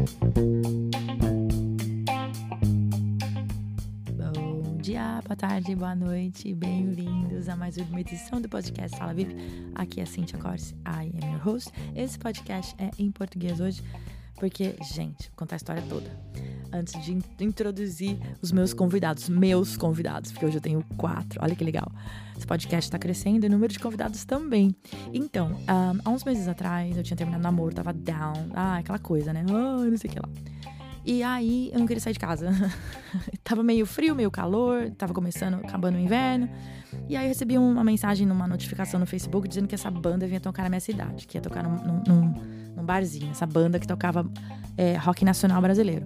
Bom dia, boa tarde, boa noite, bem-vindos a mais uma edição do podcast Sala VIP. Aqui é Cintia Corse, I am your host. Esse podcast é em português hoje, porque, gente, vou contar a história toda. Antes de introduzir os meus convidados, meus convidados, porque hoje eu tenho quatro, olha que legal. Esse podcast está crescendo e o número de convidados também. Então, um, há uns meses atrás eu tinha terminado o namoro, tava down, ah, aquela coisa, né? Ah, não sei o que lá. E aí eu não queria sair de casa. tava meio frio, meio calor, tava começando, acabando o inverno. E aí eu recebi uma mensagem numa notificação no Facebook dizendo que essa banda vinha tocar na minha cidade, que ia tocar num, num, num barzinho, essa banda que tocava é, rock nacional brasileiro.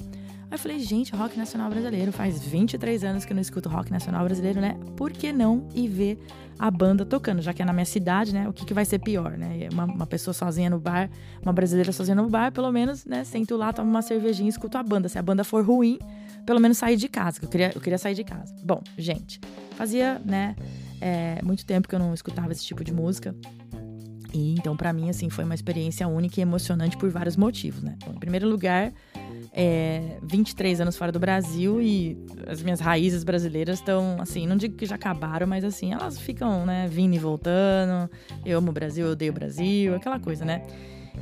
Aí eu falei, gente, rock nacional brasileiro, faz 23 anos que eu não escuto rock nacional brasileiro, né? Por que não ir ver a banda tocando? Já que é na minha cidade, né? O que, que vai ser pior, né? Uma, uma pessoa sozinha no bar, uma brasileira sozinha no bar, pelo menos, né? Sento lá, tomo uma cervejinha e escuto a banda. Se a banda for ruim, pelo menos sair de casa, que eu queria, eu queria sair de casa. Bom, gente, fazia, né? É, muito tempo que eu não escutava esse tipo de música. E então, para mim, assim, foi uma experiência única e emocionante por vários motivos, né? Bom, em primeiro lugar, é, 23 anos fora do Brasil e as minhas raízes brasileiras estão, assim, não digo que já acabaram, mas assim, elas ficam, né, vindo e voltando. Eu amo o Brasil, eu odeio o Brasil, aquela coisa, né?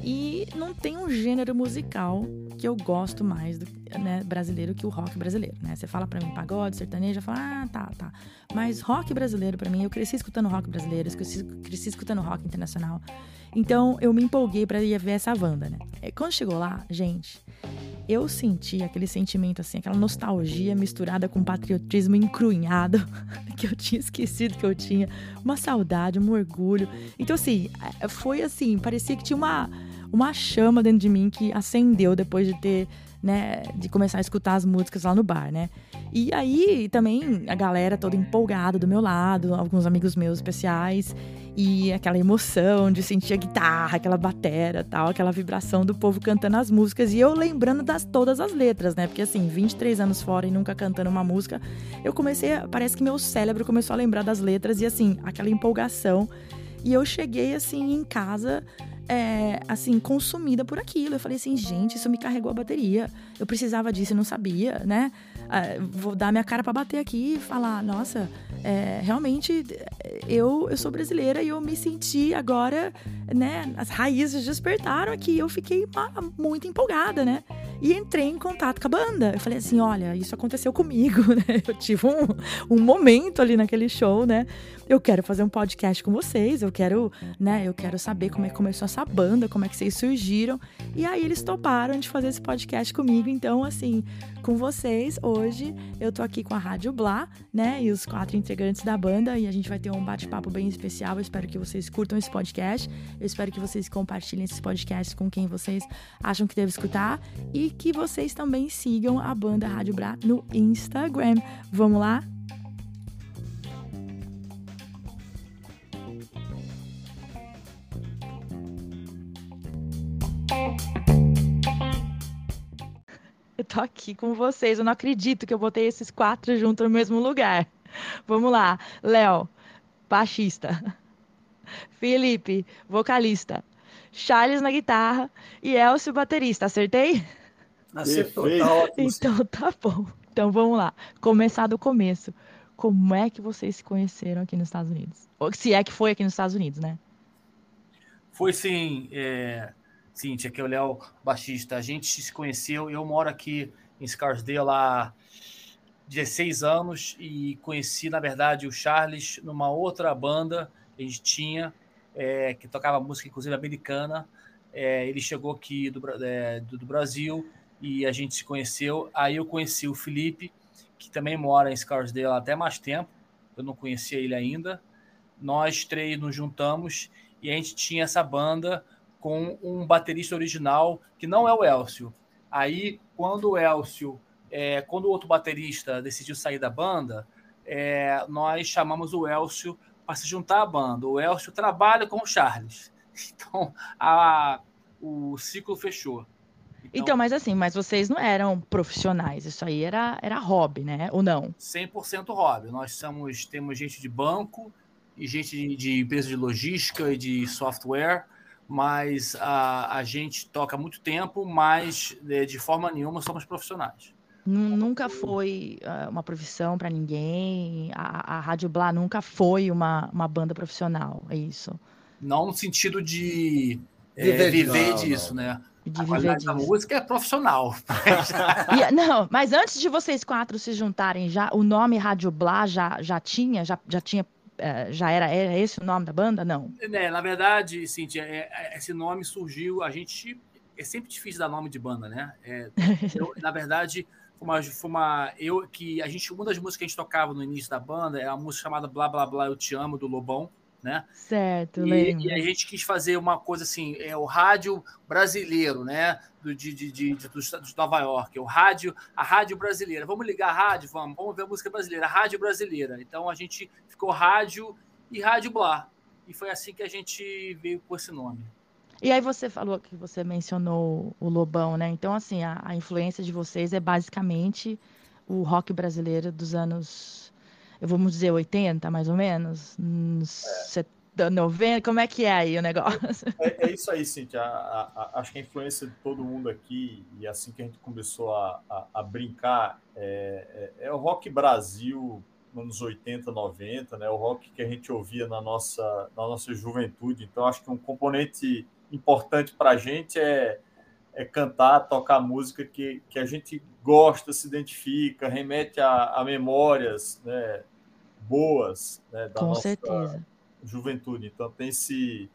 E não tem um gênero musical que eu gosto mais do né, brasileiro que o rock brasileiro, né? Você fala para mim pagode, sertanejo, eu falo, ah, tá, tá. Mas rock brasileiro para mim, eu cresci escutando rock brasileiro, eu cresci, cresci escutando rock internacional. Então eu me empolguei para ir ver essa banda, né? E quando chegou lá, gente, eu senti aquele sentimento assim, aquela nostalgia misturada com patriotismo encrunhado que eu tinha esquecido que eu tinha, uma saudade, um orgulho. Então assim, é, foi assim, parecia que tinha uma uma chama dentro de mim que acendeu depois de ter né, de começar a escutar as músicas lá no bar, né? E aí também a galera toda empolgada do meu lado, alguns amigos meus especiais e aquela emoção de sentir a guitarra, aquela batera, tal, aquela vibração do povo cantando as músicas e eu lembrando das todas as letras, né? Porque assim, 23 anos fora e nunca cantando uma música, eu comecei, parece que meu cérebro começou a lembrar das letras e assim, aquela empolgação. E eu cheguei assim em casa é, assim, consumida por aquilo. Eu falei assim, gente, isso me carregou a bateria. Eu precisava disso, eu não sabia, né? Ah, vou dar minha cara para bater aqui e falar, nossa, é, realmente eu, eu sou brasileira e eu me senti agora, né? As raízes despertaram aqui. Eu fiquei muito empolgada, né? E entrei em contato com a banda. Eu falei assim: olha, isso aconteceu comigo, né? Eu tive um, um momento ali naquele show, né? Eu quero fazer um podcast com vocês, eu quero, né? Eu quero saber como é que começou essa banda, como é que vocês surgiram. E aí eles toparam de fazer esse podcast comigo. Então, assim, com vocês, hoje eu tô aqui com a Rádio Blá, né? E os quatro integrantes da banda. E a gente vai ter um bate-papo bem especial. Eu espero que vocês curtam esse podcast. Eu espero que vocês compartilhem esse podcast com quem vocês acham que deve escutar. E que vocês também sigam a banda Rádio Bra no Instagram. Vamos lá? Eu tô aqui com vocês. Eu não acredito que eu botei esses quatro juntos no mesmo lugar. Vamos lá. Léo, baixista. Felipe, vocalista. Charles na guitarra e Elcio, baterista. Acertei? Acertou, tá ótimo. Então tá bom. Então vamos lá. Começar do começo. Como é que vocês se conheceram aqui nos Estados Unidos? Ou se é que foi aqui nos Estados Unidos, né? Foi sim, é... Cíntia, que é o Léo Baixista. A gente se conheceu, eu moro aqui em Scarsdale há 16 anos e conheci, na verdade, o Charles numa outra banda que a gente tinha, é, que tocava música, inclusive, americana. É, ele chegou aqui do, é, do, do Brasil e a gente se conheceu. Aí eu conheci o Felipe, que também mora em Scarsdale há até mais tempo. Eu não conhecia ele ainda. Nós três nos juntamos e a gente tinha essa banda com um baterista original que não é o Elcio. Aí, quando o Elcio, é, quando o outro baterista decidiu sair da banda, é, nós chamamos o Elcio para se juntar à banda. O Elcio trabalha com o Charles. Então, a, o ciclo fechou. Então, então, mas assim, mas vocês não eram profissionais, isso aí era, era hobby, né? Ou não? 100% hobby. Nós somos, temos gente de banco e gente de, de empresa de logística e de software. Mas a, a gente toca muito tempo, mas de, de forma nenhuma somos profissionais. Nunca foi uh, uma profissão para ninguém. A, a Rádio Blá nunca foi uma, uma banda profissional, é isso? Não no sentido de viver, é, viver não, disso, não. né? De a viver disso. da música é profissional. e, não, mas antes de vocês quatro se juntarem, já o nome Rádio Blá já, já tinha, já, já tinha já era, era esse o nome da banda? Não. É, na verdade, Cintia, é, é, esse nome surgiu. A gente. É sempre difícil dar nome de banda, né? É, eu, na verdade, foi uma, foi uma. Eu que a gente. Uma das músicas que a gente tocava no início da banda é a música chamada Blá Blá Blá Eu Te Amo, do Lobão né? Certo, e, e, a gente quis fazer uma coisa assim, é o rádio brasileiro, né? Do, de, de, de, de, de Nova York, o rádio, a rádio brasileira. Vamos ligar a rádio, vamos, vamos ver a música brasileira, a rádio brasileira. Então a gente ficou rádio e rádio Blá. E foi assim que a gente veio com esse nome. E aí você falou que você mencionou o Lobão, né? Então, assim, a, a influência de vocês é basicamente o rock brasileiro dos anos vamos dizer, 80, mais ou menos? É. 90, como é que é aí o negócio? É, é isso aí, Cintia. A, a, acho que a influência de todo mundo aqui, e assim que a gente começou a, a, a brincar, é, é, é, o rock Brasil nos 80, 90, né? o rock que a gente ouvia na nossa, na nossa juventude. Então, acho que um componente importante para a gente é, é cantar, tocar música que, que a gente gosta, se identifica, remete a, a memórias, né? boas né, da Com nossa certeza. juventude. Então tem esse.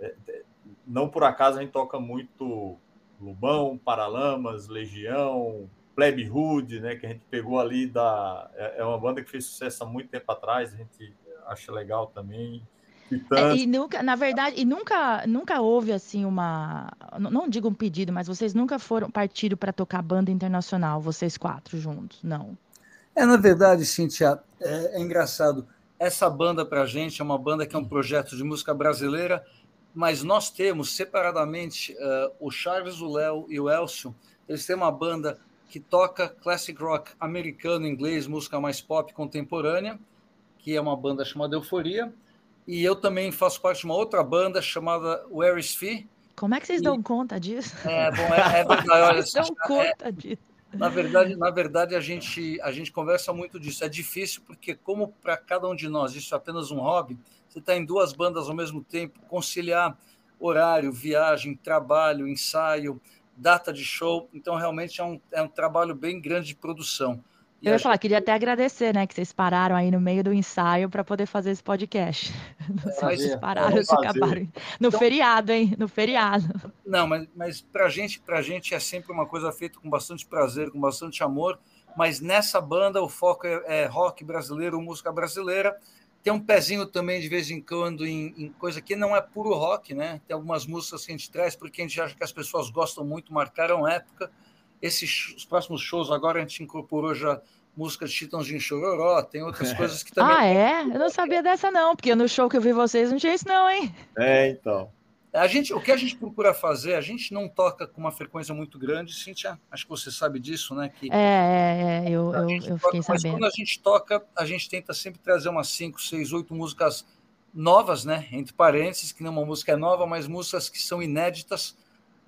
É, é, não por acaso a gente toca muito Lubão, Paralamas, Legião, Plebe Hood, né, que a gente pegou ali da. É, é uma banda que fez sucesso há muito tempo atrás, a gente acha legal também. É, e nunca, na verdade, e nunca, nunca houve assim uma, não digo um pedido, mas vocês nunca foram partido para tocar banda internacional, vocês quatro juntos, não? É, na verdade, Cintia, é, é engraçado. Essa banda, para a gente, é uma banda que é um projeto de música brasileira, mas nós temos separadamente uh, o Charles, o Léo e o Elcio. Eles têm uma banda que toca classic rock americano, inglês, música mais pop contemporânea, que é uma banda chamada Euforia. E eu também faço parte de uma outra banda chamada Where is Fee. Como é que vocês e... dão conta disso? É, bom, é, é verdade. Olha, dão conta é, disso. Na verdade, na verdade a, gente, a gente conversa muito disso. É difícil porque, como para cada um de nós isso é apenas um hobby, você está em duas bandas ao mesmo tempo, conciliar horário, viagem, trabalho, ensaio, data de show. Então, realmente é um, é um trabalho bem grande de produção. Eu ia falar, queria até agradecer, né, que vocês pararam aí no meio do ensaio para poder fazer esse podcast. Não sei se vocês pararam, se acabaram. No então... feriado, hein? No feriado. Não, mas, mas para gente, a gente é sempre uma coisa feita com bastante prazer, com bastante amor. Mas nessa banda o foco é, é rock brasileiro, música brasileira. Tem um pezinho também de vez em quando em, em, coisa que não é puro rock, né? Tem algumas músicas que a gente traz porque a gente acha que as pessoas gostam muito, marcaram época esses os próximos shows agora a gente incorporou já música de Chitãozinho Chororó, tem outras coisas que também. Ah, é? Eu não sabia dessa, não, porque no show que eu vi vocês não tinha isso, não, hein? É, então. A gente, o que a gente procura fazer, a gente não toca com uma frequência muito grande, Cintia, acho que você sabe disso, né? Que é, é, é eu, eu, eu fiquei toca, sabendo. Mas quando a gente toca, a gente tenta sempre trazer umas 5, 6, 8 músicas novas, né? Entre parênteses, que não uma música é nova, mas músicas que são inéditas,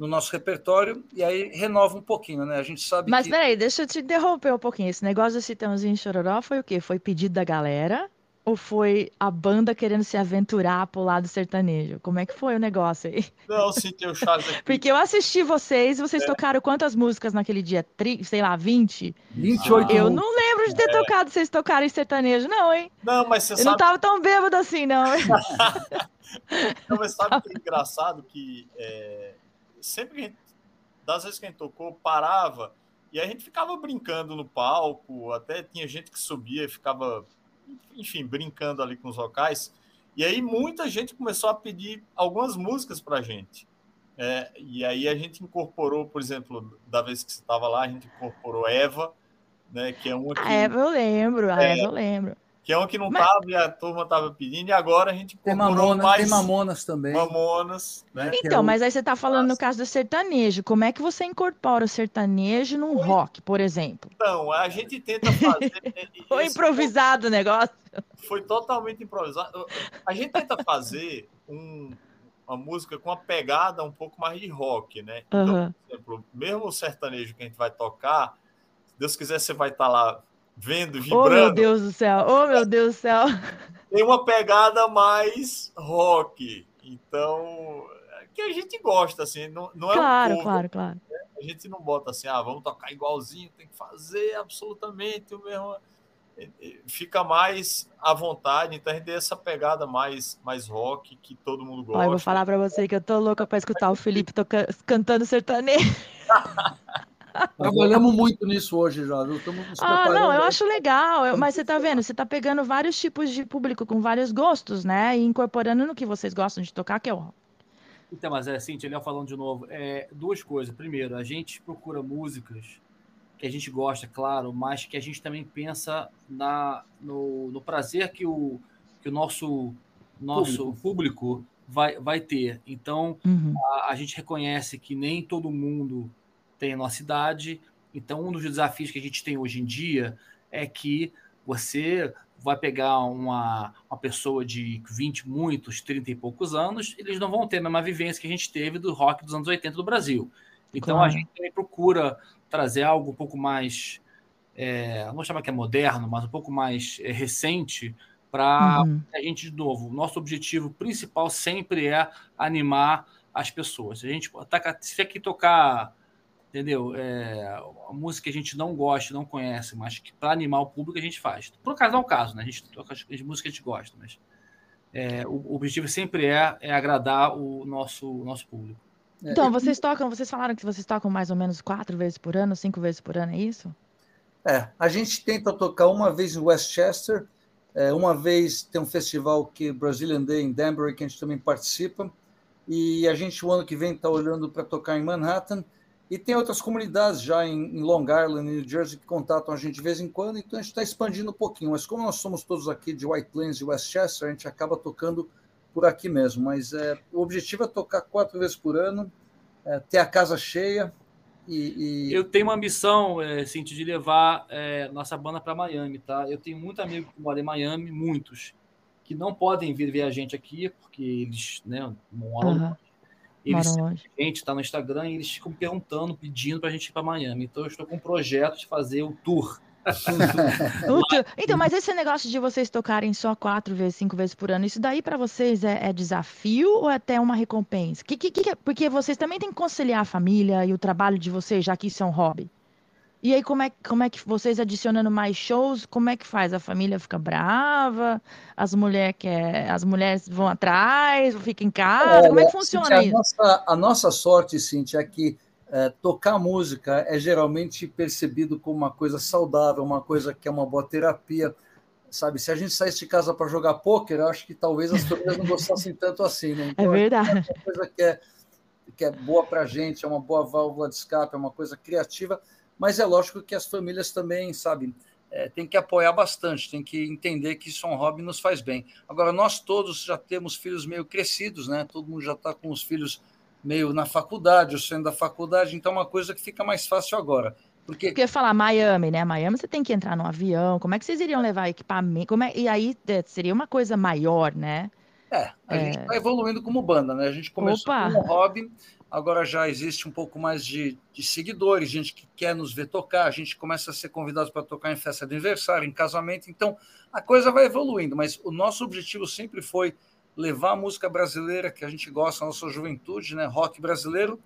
no nosso repertório e aí renova um pouquinho, né? A gente sabe Mas que... peraí, deixa eu te interromper um pouquinho. Esse negócio de Citãozinho Chororó foi o quê? Foi pedido da galera? Ou foi a banda querendo se aventurar pro lado sertanejo? Como é que foi o negócio aí? Não, sim, tem o Charles aqui. Porque eu assisti vocês, vocês é. tocaram quantas músicas naquele dia? Tri, sei lá, 20? 28. Eu não lembro de ter é. tocado vocês tocarem sertanejo, não, hein? Não, mas você eu sabe... não tava tão bêbado assim, não. não, mas sabe que é engraçado que é, sempre gente, das vezes que a gente tocou, parava e a gente ficava brincando no palco, até tinha gente que subia e ficava, enfim, brincando ali com os vocais. E aí muita gente começou a pedir algumas músicas para a gente. É, e aí a gente incorporou, por exemplo, da vez que você estava lá, a gente incorporou Eva, né, que é uma que... A Eva eu lembro, a é, Eva eu lembro que é um que não Mas... tava e a turma tava pedindo, e agora a gente tem Mamonas, mais... tem Mamonas também. Mamonas, né? Então, é mas aí você tá falando no caso do sertanejo, como é que você incorpora o sertanejo num Foi... rock, por exemplo? Então, a gente tenta fazer... Foi improvisado o negócio? Foi totalmente improvisado. A gente tenta fazer um, uma música com uma pegada um pouco mais de rock, né? Uhum. Então, por exemplo, mesmo o sertanejo que a gente vai tocar, se Deus quiser, você vai estar lá vendo, vibrando. Oh, meu Deus do céu! Oh, meu Deus do céu! Tem uma pegada mais rock. Então, que a gente gosta, assim, não, não é claro, um cover, claro, claro. Né? A gente não bota assim, ah, vamos tocar igualzinho, tem que fazer absolutamente o mesmo. Fica mais à vontade, então a gente tem essa pegada mais, mais rock que todo mundo gosta. Ó, eu vou falar para você que eu tô louca para escutar o Felipe toca... cantando sertanejo. Trabalhamos muito nisso hoje já? Estamos ah, não, eu acho legal. Mas você tá vendo, você tá pegando vários tipos de público com vários gostos, né? E incorporando no que vocês gostam de tocar, que é o rock. Então, mas é assim, Léo falando de novo, é, duas coisas. Primeiro, a gente procura músicas que a gente gosta, claro, mas que a gente também pensa na, no, no prazer que o, que o nosso, nosso público, público vai, vai ter. Então, uhum. a, a gente reconhece que nem todo mundo tem a nossa idade. Então, um dos desafios que a gente tem hoje em dia é que você vai pegar uma, uma pessoa de 20, muitos, 30 e poucos anos, eles não vão ter a mesma vivência que a gente teve do rock dos anos 80 do Brasil. Então, claro. a gente também procura trazer algo um pouco mais, é, não vou chamar que é moderno, mas um pouco mais é, recente, para uhum. a gente, de novo, nosso objetivo principal sempre é animar as pessoas. Se a gente tá, se que tocar entendeu? É, a música que a gente não gosta, não conhece, mas que para animar o público a gente faz. Por acaso não é o caso, né? A gente toca as, as músicas que a gente gosta, mas é, o, o, objetivo sempre é, é agradar o nosso, o nosso público. É, então, vocês tocam, vocês falaram que vocês tocam mais ou menos quatro vezes por ano, cinco vezes por ano, é isso? É, a gente tenta tocar uma vez em Westchester, é, uma vez tem um festival que Brazilian Day em Danbury, que a gente também participa, e a gente o ano que vem está olhando para tocar em Manhattan, e tem outras comunidades já em, em Long Island, New Jersey, que contatam a gente de vez em quando, então a gente está expandindo um pouquinho. Mas como nós somos todos aqui de White Plains e Westchester, a gente acaba tocando por aqui mesmo. Mas é, o objetivo é tocar quatro vezes por ano, é, ter a casa cheia. E, e... Eu tenho uma missão, é, Cintia, de levar é, nossa banda para Miami, tá? Eu tenho muito amigo que mora em Miami, muitos, que não podem vir ver a gente aqui, porque eles né, moram uhum. Eles, a gente está no Instagram e eles ficam perguntando, pedindo para a gente ir para Miami. Então, eu estou com um projeto de fazer o tour. então, mas esse negócio de vocês tocarem só quatro vezes, cinco vezes por ano, isso daí para vocês é, é, desafio ou é até uma recompensa? Que, que, que, porque vocês também têm que conciliar a família e o trabalho de vocês, já que isso é um hobby. E aí, como é, como é que vocês adicionando mais shows, como é que faz? A família fica brava? As, mulher quer, as mulheres vão atrás, ficam em casa? como é que funciona Cíntia, isso? A nossa, a nossa sorte, Cintia, é que é, tocar música é geralmente percebido como uma coisa saudável, uma coisa que é uma boa terapia. Sabe, se a gente saísse de casa para jogar pôquer, eu acho que talvez as pessoas não gostassem tanto assim. Né? Então, é verdade. É uma coisa que é, que é boa para a gente, é uma boa válvula de escape, é uma coisa criativa mas é lógico que as famílias também, sabe, é, tem que apoiar bastante, tem que entender que isso é um hobby nos faz bem. Agora, nós todos já temos filhos meio crescidos, né? Todo mundo já está com os filhos meio na faculdade, ou saindo da faculdade, então é uma coisa que fica mais fácil agora. Porque... Porque falar Miami, né? Miami você tem que entrar no avião, como é que vocês iriam levar equipamento? Como é... E aí é, seria uma coisa maior, né? É, a é... gente está evoluindo como banda, né? A gente começou Opa. com um hobby, agora já existe um pouco mais de, de, seguidores, gente que quer nos ver tocar, a gente começa a ser convidado para tocar em festa de aniversário, em casamento, então a coisa vai evoluindo, mas o nosso objetivo sempre foi levar a música brasileira que a gente gosta, a nossa juventude, né, rock brasileiro,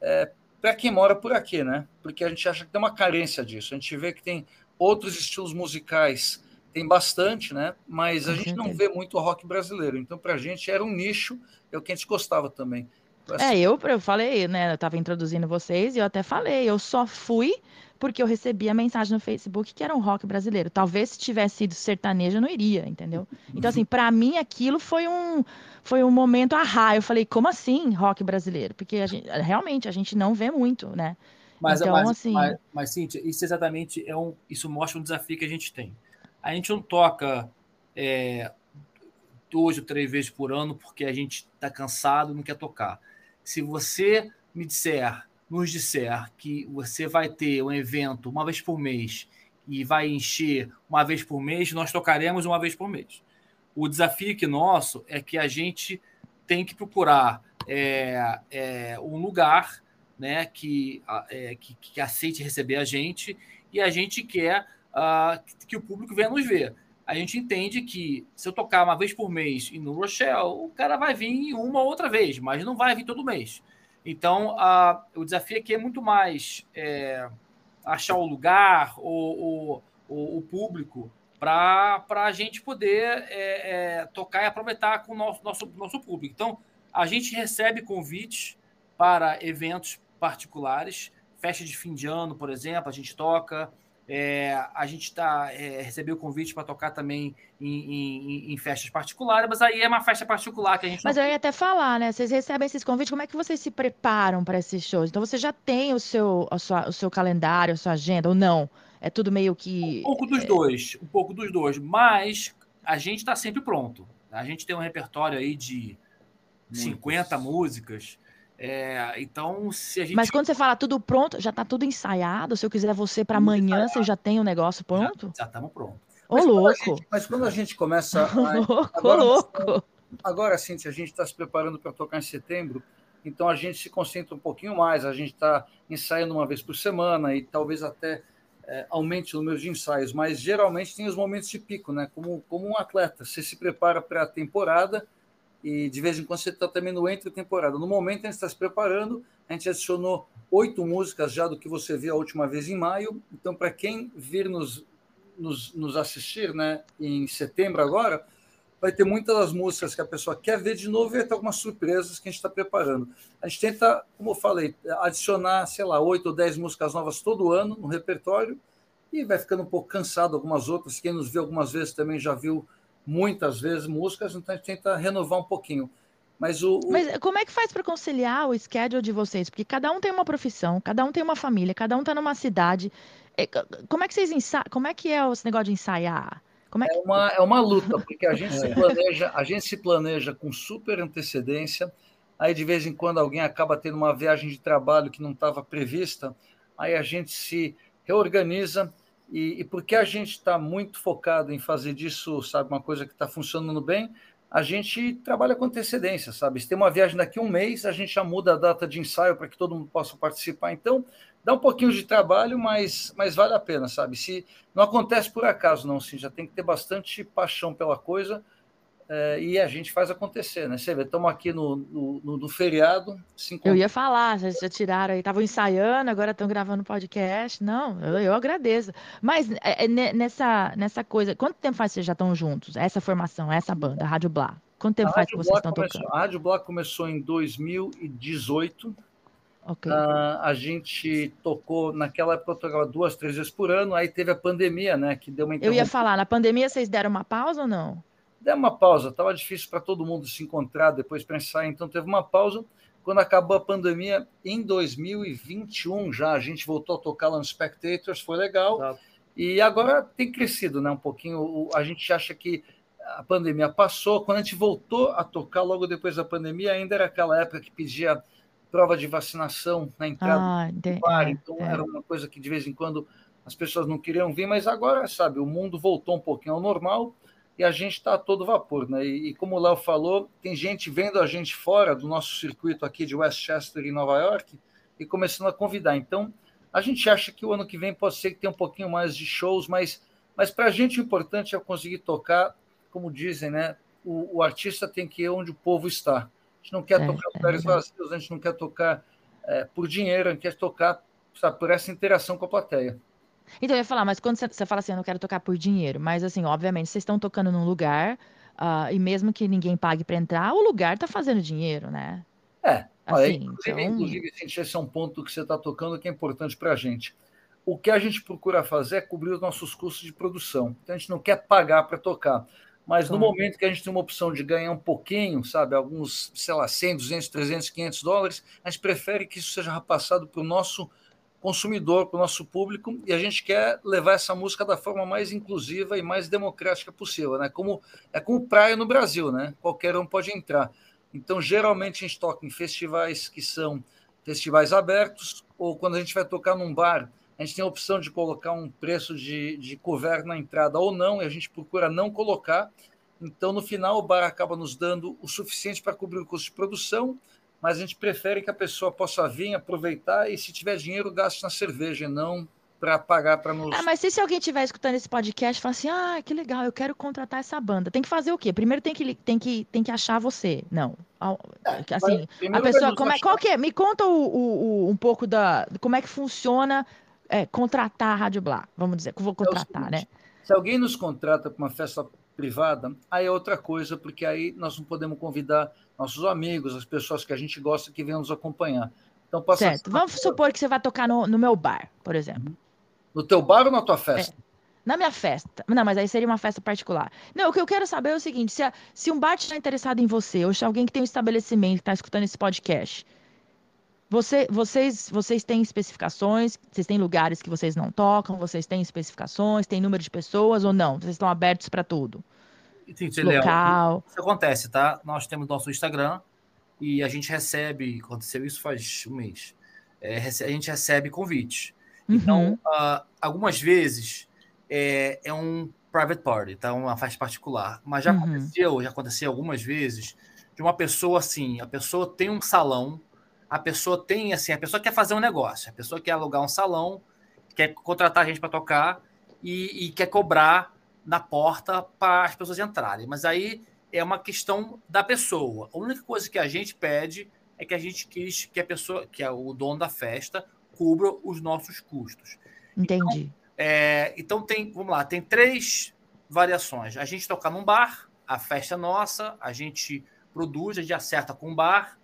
é, para quem mora por aqui, né? Porque a gente acha que tem uma carência disso. A gente vê que tem outros estilos musicais, tem bastante, né? Mas a gente não vê muito rock brasileiro. Então, para a gente era um nicho, é o que a gente gostava também. É, eu, eu falei, né? Eu estava introduzindo vocês e eu até falei, eu só fui porque eu recebi a mensagem no Facebook que era um rock brasileiro. Talvez se tivesse sido sertanejo, eu não iria, entendeu? Então, assim, para mim aquilo foi um, foi um momento ahá. Eu falei, como assim rock brasileiro? Porque a gente, realmente a gente não vê muito, né? Mas, então, mas, assim... mas, mas, Cíntia, isso exatamente é um. Isso mostra um desafio que a gente tem. A gente não toca é, duas ou três vezes por ano porque a gente está cansado e não quer tocar se você me disser, nos disser que você vai ter um evento uma vez por mês e vai encher uma vez por mês, nós tocaremos uma vez por mês. O desafio que nosso é que a gente tem que procurar é, é, um lugar né, que, é, que, que, aceite receber a gente e a gente quer uh, que o público venha nos ver. A gente entende que se eu tocar uma vez por mês no Rochelle, o cara vai vir uma ou outra vez, mas não vai vir todo mês. Então, uh, o desafio aqui é muito mais é, achar o lugar, o, o, o público, para a gente poder é, é, tocar e aproveitar com o nosso, nosso, nosso público. Então, a gente recebe convites para eventos particulares, festa de fim de ano, por exemplo, a gente toca. É, a gente está é, recebeu convite para tocar também em, em, em, festas particulares, mas aí é uma festa particular que a gente. Mas não... eu ia até falar, né? Vocês recebem esses convites, como é que vocês se preparam para esses shows? Então você já tem o seu, a sua, o seu calendário, a sua agenda, ou não? É tudo meio que. Um pouco dos é... dois, um pouco dos dois, mas a gente está sempre pronto. A gente tem um repertório aí de Muitos. 50 músicas. É, então, se a gente. Mas quando você fala tudo pronto, já está tudo ensaiado? Se eu quiser você para amanhã, você já tem o negócio pronto? Já estamos prontos. Ô, louco! Gente, mas quando a gente começa. A... louco, agora, louco! Agora, sim, a gente está se preparando para tocar em setembro, então a gente se concentra um pouquinho mais, a gente está ensaiando uma vez por semana e talvez até é, aumente o número de ensaios, mas geralmente tem os momentos de pico, né? Como, como um atleta, você se prepara para a temporada e de vez em quando você está também no entre temporada. No momento a gente está se preparando, a gente adicionou oito músicas já do que você viu a última vez em maio. Então, para quem vir nos, nos, nos, assistir né, em setembro agora, vai ter muitas das músicas que a pessoa quer ver de novo e vai ter algumas surpresas que a gente está preparando. A gente tenta, como eu falei, adicionar, sei lá, oito ou dez músicas novas todo ano no repertório e vai ficando um pouco cansado algumas outras. Quem nos viu algumas vezes também já viu muitas vezes músicas, então a gente tenta renovar um pouquinho. Mas, o, o... Mas como é que faz para conciliar o schedule de vocês? Porque cada um tem uma profissão, cada um tem uma família, cada um está numa cidade. É, como é que vocês ensaiam? Como é que é esse negócio de ensaiar? Como é, que... é, uma, é uma luta, porque a gente, se planeja, a gente se planeja com super antecedência, aí de vez em quando alguém acaba tendo uma viagem de trabalho que não estava prevista, aí a gente se reorganiza e, e porque a gente está muito focado em fazer disso, sabe, uma coisa que está funcionando bem, a gente trabalha com antecedência, sabe? Se tem uma viagem daqui a um mês, a gente já muda a data de ensaio para que todo mundo possa participar. Então, dá um pouquinho de trabalho, mas, mas vale a pena, sabe? Se não acontece por acaso, não, sim, já tem que ter bastante paixão pela coisa é, e a gente faz acontecer, né? Você vê, estamos aqui no, no, no, feriado. Eu ia falar, já, já tiraram aí, estavam ensaiando, agora estão gravando podcast. Não, eu, eu agradeço. Mas é, é, nessa, nessa coisa, quanto tempo faz que vocês já estão juntos? Essa formação, essa banda, a Rádio Blá? Quanto tempo a faz que vocês estão começou, tocando? A Rádio Blá começou em 2018. Okay. Uh, a gente tocou, naquela época eu tocava duas, três vezes por ano, aí teve a pandemia, né? Que deu uma Eu ia falar, na pandemia vocês deram uma pausa ou não? Deu uma pausa, estava difícil para todo mundo se encontrar depois para ensaiar, então teve uma pausa. Quando acabou a pandemia, em 2021 já, a gente voltou a tocar lá no Spectators, foi legal. Tá. E agora tem crescido né, um pouquinho. A gente acha que a pandemia passou. Quando a gente voltou a tocar, logo depois da pandemia, ainda era aquela época que pedia prova de vacinação na entrada ah, do bar. É, então é. era uma coisa que de vez em quando as pessoas não queriam vir, mas agora, sabe, o mundo voltou um pouquinho ao normal e a gente está a todo vapor. Né? E, e como o Léo falou, tem gente vendo a gente fora do nosso circuito aqui de Westchester, em Nova York, e começando a convidar. Então, a gente acha que o ano que vem pode ser que tenha um pouquinho mais de shows, mas, mas para a gente o importante é conseguir tocar, como dizem, né? O, o, artista tem que ir onde o povo está. A gente não quer é, tocar lugares é vazios, a gente não quer tocar é, por dinheiro, a gente quer tocar sabe, por essa interação com a plateia. Então, eu ia falar, mas quando você, fala assim, eu não quero tocar por dinheiro, mas assim, obviamente, vocês estão tocando num lugar, uh, e mesmo que ninguém pague para entrar, o lugar está fazendo dinheiro, né? É, assim, inclusive, então... inclusive, esse é um ponto que você está tocando que é importante para a gente. O que a gente procura fazer é cobrir os nossos custos de produção. Então, a gente não quer pagar para tocar. Mas no momento que a gente tem uma opção de ganhar um pouquinho, sabe, alguns, sei lá, 100, 200, 300, 500 dólares, a gente prefere que isso seja repassado para o nosso consumidor, para o nosso público, e a gente quer levar essa música da forma mais inclusiva e mais democrática possível, né? Como é como praia no Brasil, né? Qualquer um pode entrar. Então, geralmente a gente toca em festivais que são festivais abertos, ou quando a gente vai tocar num bar, a gente tem a opção de colocar um preço de, de cover na entrada ou não, e a gente procura não colocar. Então, no final, o bar acaba nos dando o suficiente para cobrir o custo de produção, mas a gente prefere que a pessoa possa vir, aproveitar e, se tiver dinheiro, gaste na cerveja, não para pagar para nos. Ah, mas se, se alguém estiver escutando esse podcast e falar assim, ah, que legal, eu quero contratar essa banda, tem que fazer o quê? Primeiro tem que, tem que, tem que achar você. Não. É, assim, a pessoa. Como é, qual que é? Me conta o, o, o, um pouco da. Como é que funciona é, contratar a Rádio Blá, vamos dizer, que vou contratar, é seguinte, né? Se alguém nos contrata para uma festa privada, aí é outra coisa, porque aí nós não podemos convidar nossos amigos, as pessoas que a gente gosta que venham nos acompanhar. Então, passa certo. Vamos supor que você vai tocar no, no meu bar, por exemplo. Uhum. No teu bar ou na tua festa? É. Na minha festa. Não, mas aí seria uma festa particular. Não, o que eu quero saber é o seguinte: se, a, se um bar está interessado em você, ou se alguém que tem um estabelecimento que está escutando esse podcast, você, vocês, vocês têm especificações? Vocês têm lugares que vocês não tocam? Vocês têm especificações? Tem número de pessoas ou não? Vocês estão abertos para tudo? Entendi, Local. Isso acontece, tá? Nós temos nosso Instagram e a gente recebe, aconteceu isso faz um mês, é, a gente recebe convites. Então, uhum. uh, algumas vezes é, é, um private party, tá? Uma festa particular. Mas já uhum. aconteceu, já aconteceu algumas vezes de uma pessoa assim, a pessoa tem um salão, a pessoa tem assim, a pessoa quer fazer um negócio, a pessoa quer alugar um salão, quer contratar a gente para tocar e, e quer cobrar na porta para as pessoas entrarem. Mas aí é uma questão da pessoa. A única coisa que a gente pede é que a gente quis que a pessoa, que é o dono da festa, cubra os nossos custos. Entendi. Então, é, então tem, vamos lá, tem três variações. A gente tocar num bar, a festa é nossa, a gente produz, a gente acerta com o bar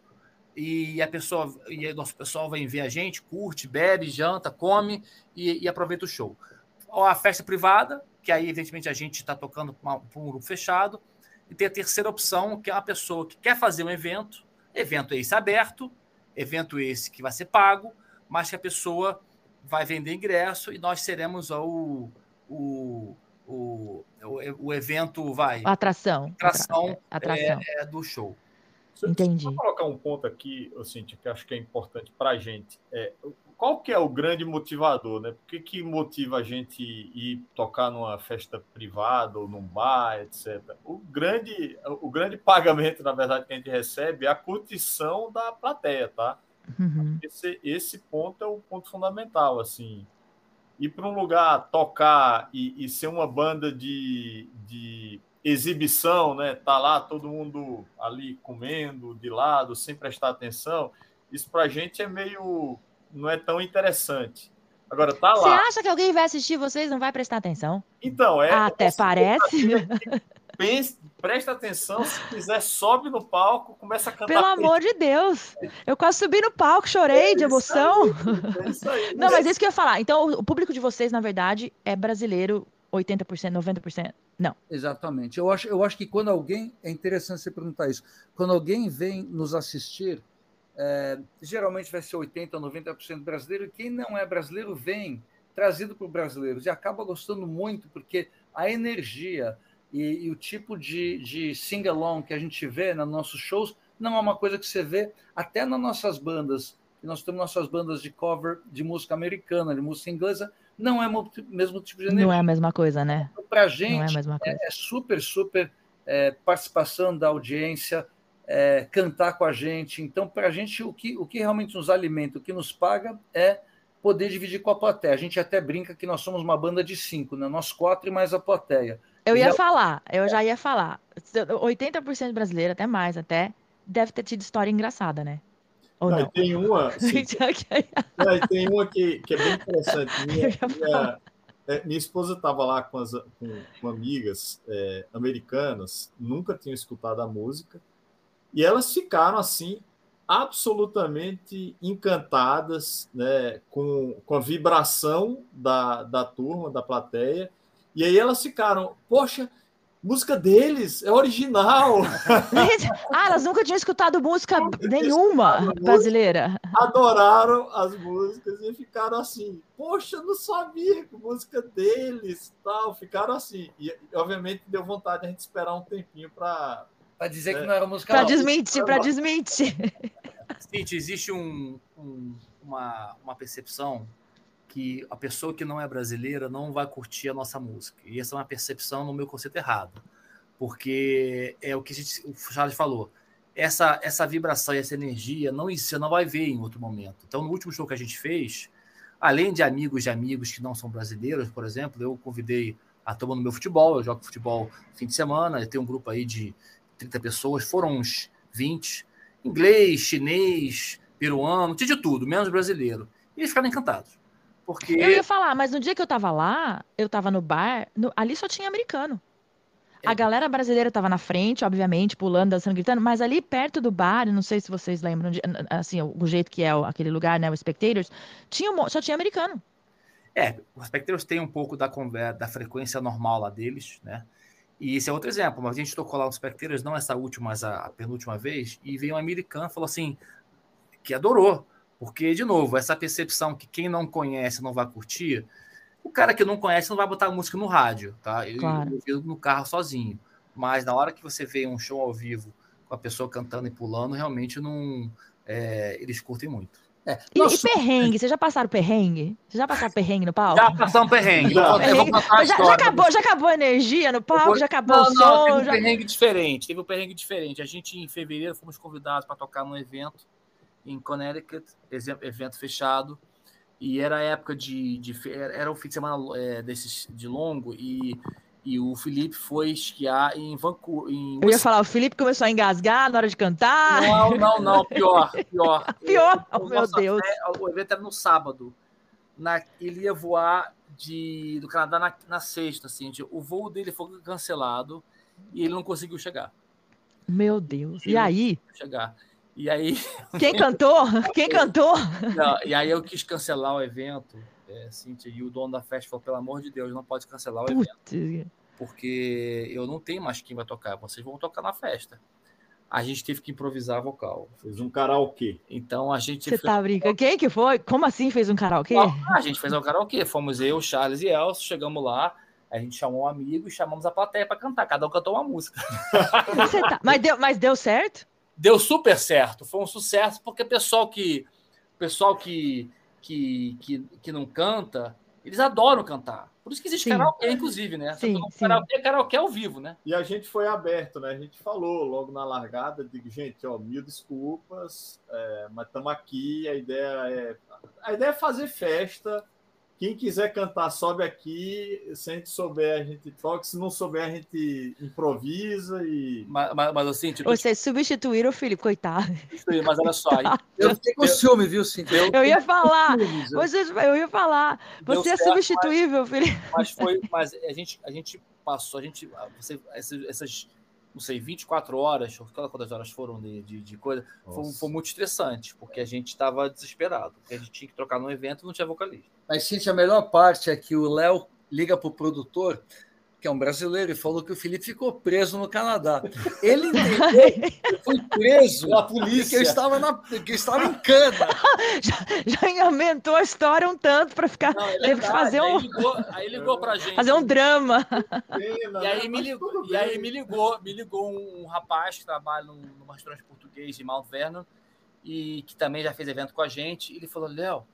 e a pessoa e nosso pessoal vem ver a gente, curte, bebe, janta, come e, e aproveita o show. Ou a festa privada, que aí evidentemente a gente está tocando para um grupo fechado, e tem a terceira opção, que é uma pessoa que quer fazer um evento, evento esse aberto, evento esse que vai ser pago, mas que a pessoa vai vender ingresso e nós seremos o, o, o, o, evento, vai. A atração. Atração, atração. É, é do show. Entendi. Vou colocar um ponto aqui, Cintia, que acho que é importante para a gente. É, qual que é o grande motivador, né? Por que, que motiva a gente ir tocar numa festa privada ou num bar, etc. O grande, o grande pagamento, na verdade, que a gente recebe é a curtição da plateia, tá? Uhum. Esse, esse ponto é o ponto fundamental, assim. Ir para um lugar tocar e, e, ser uma banda de, de exibição, né? Tá lá todo mundo ali comendo de lado, sem prestar atenção. Isso para a gente é meio não é tão interessante. Agora tá lá. Você acha que alguém vai assistir vocês não vai prestar atenção? Então, é. Até parece. Pense, presta atenção, se quiser, sobe no palco, começa a cantar. Pelo amor de Deus! Eu quase subi no palco, chorei é de emoção. Aí, é isso aí. Não, mas é isso que eu ia falar. Então, o público de vocês, na verdade, é brasileiro 80%, 90%? Não. Exatamente. Eu acho, eu acho que quando alguém. É interessante você perguntar isso. Quando alguém vem nos assistir, é, geralmente vai ser 80% ou 90% brasileiro, e quem não é brasileiro vem trazido por brasileiros e acaba gostando muito, porque a energia e, e o tipo de, de sing-along que a gente vê nos nossos shows não é uma coisa que você vê até nas nossas bandas. Nós temos nossas bandas de cover de música americana, de música inglesa, não é o mesmo tipo de energia. Não é a mesma coisa, né? Então, Para a gente, é, é, é, super, super é, participação da audiência, é, cantar com a gente. Então, para a gente, o que, o que realmente nos alimenta, o que nos paga é poder dividir com a plateia. A gente até brinca que nós somos uma banda de cinco, né? Nós quatro e mais a plateia. Eu ia falar, eu já ia falar. 80% brasileiro, até mais, até, deve ter tido história engraçada, né? Ou não, não? Tem uma, sim, não, tem uma que, que é bem interessante. Minha, minha, é, minha esposa estava lá com, as, com, com amigas é, americanas, nunca tinham escutado a música, e elas ficaram assim absolutamente encantadas né, com, com a vibração da, da turma, da plateia. E aí elas ficaram, poxa, música deles é original. ah, elas nunca tinham escutado música nenhuma brasileira. Adoraram as músicas e ficaram assim, poxa, não sabia que música deles, tal, ficaram assim. E obviamente deu vontade de a gente esperar um tempinho para para dizer é. que não era música Para desmentir, para desmentir. Cíntia, existe um, um, uma, uma percepção que a pessoa que não é brasileira não vai curtir a nossa música. E essa é uma percepção no meu conceito errado. Porque é o que gente, o Charles falou. Essa, essa vibração e essa energia não, você não vai ver em outro momento. Então, no último show que a gente fez, além de amigos de amigos que não são brasileiros, por exemplo, eu convidei a turma no meu futebol, eu jogo futebol fim de semana, eu tenho um grupo aí de 30 pessoas, foram uns 20, inglês, chinês, peruano, tinha de tudo, menos brasileiro. E eles ficaram encantados. Porque... Eu ia falar, mas no dia que eu tava lá, eu tava no bar, no, ali só tinha americano. A é. galera brasileira tava na frente, obviamente, pulando, dançando, gritando, mas ali perto do bar, não sei se vocês lembram, de, assim, o jeito que é aquele lugar, né, o Spectators, tinha, só tinha americano. É, os Spectators têm um pouco da, da frequência normal lá deles, né? E esse é outro exemplo, mas a gente tocou lá nos Spectators, não essa última, mas a, a penúltima vez, e veio um americano e falou assim, que adorou. Porque, de novo, essa percepção que quem não conhece não vai curtir, o cara que não conhece não vai botar música no rádio, tá? Eu, claro. eu, no carro sozinho. Mas na hora que você vê um show ao vivo com a pessoa cantando e pulando, realmente não. É, eles curtem muito. É. E, e, perrengue? Vocês já passaram perrengue? Vocês já passaram perrengue no palco? Já passamos perrengue. Já, perrengue. Já, já, acabou, já acabou a energia no palco? Vou... Já acabou não, o som? Não, teve um já... perrengue diferente. Teve um perrengue diferente. A gente, em fevereiro, fomos convidados para tocar num evento em Connecticut, evento fechado, e era a época de, de era o fim de semana é, desses de longo e, e o Felipe foi esquiar em Vancouver. Em... Eu ia falar, o Felipe começou a engasgar na hora de cantar. Não, não, não, pior, pior. pior, oh, meu Deus. o evento era no sábado. Na, ele ia voar de, do Canadá na, na sexta, assim, o voo dele foi cancelado e ele não conseguiu chegar. Meu Deus. Ele e aí? Chegar. E aí. Quem cantou? Quem cantou? Não, e aí eu quis cancelar o evento, é, Cíntia, e o dono da festa falou: pelo amor de Deus, não pode cancelar o Putz. evento. Porque eu não tenho mais quem vai tocar, vocês vão tocar na festa. A gente teve que improvisar vocal. Fez um karaokê. Então a gente. Você tá brincando? Quem que foi? Como assim fez um karaokê? a gente fez um karaokê. Fomos eu, Charles e Elcio, chegamos lá. A gente chamou um amigo e chamamos a plateia para cantar. Cada um cantou uma música. Tá... Mas, deu, mas deu certo? deu super certo. Foi um sucesso porque o pessoal que pessoal que, que, que, que não canta, eles adoram cantar. Por isso que existe sim. karaokê, inclusive, né? Sim, sim. Karaokê, karaokê ao vivo, né? E a gente foi aberto, né? A gente falou logo na largada, digo, gente, ó, mil desculpas, é, mas estamos aqui, a ideia é a ideia é fazer festa, quem quiser cantar, sobe aqui. Se a gente souber, a gente toca. Se não souber, a gente improvisa e. Mas, mas, mas assim, tipo. Vocês substituíram o Felipe, coitado. Mas olha só. Eu fiquei com ciúme, viu, Cintia? Eu, eu ia falar. Vocês, eu ia falar. Você é substituível, mas, Felipe. Mas foi. Mas a gente, a gente passou, a gente. Você, essas, essas não sei, 24 horas, quantas horas foram de, de, de coisa, foi, foi, muito estressante, porque a gente estava desesperado, porque a gente tinha que trocar no evento e não tinha vocalista. Mas, Cintia, a melhor parte é que o Léo liga para o produtor que é um brasileiro, e falou que o Felipe ficou preso no Canadá. Ele entendeu que foi preso pela polícia. Que eu estava, na, que eu estava em cana. já, já aumentou a história um tanto para ficar. Não, é teve que fazer um. Aí ligou, aí ligou pra gente. Fazer um drama. E aí me ligou, e aí me ligou, me ligou um rapaz que trabalha num, num restaurante português de Mount Vernon e que também já fez evento com a gente. E ele falou: Léo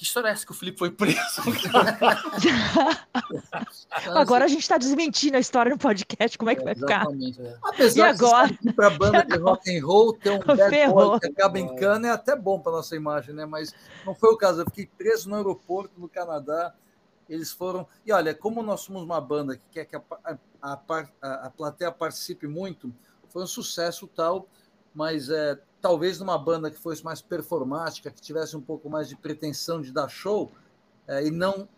que história é essa que o Felipe foi preso? agora a gente está desmentindo a história no podcast. Como é que vai ficar? É. Apesar e agora? de para banda de rock and roll ter um bad boy que acaba em cana é até bom para nossa imagem, né? Mas não foi o caso. Eu fiquei preso no aeroporto no Canadá. Eles foram. E olha, como nós somos uma banda que quer que a, a, a, a plateia participe muito, foi um sucesso tal, mas é, talvez numa banda que fosse mais performática, que tivesse um pouco mais de pretensão de dar show é, e não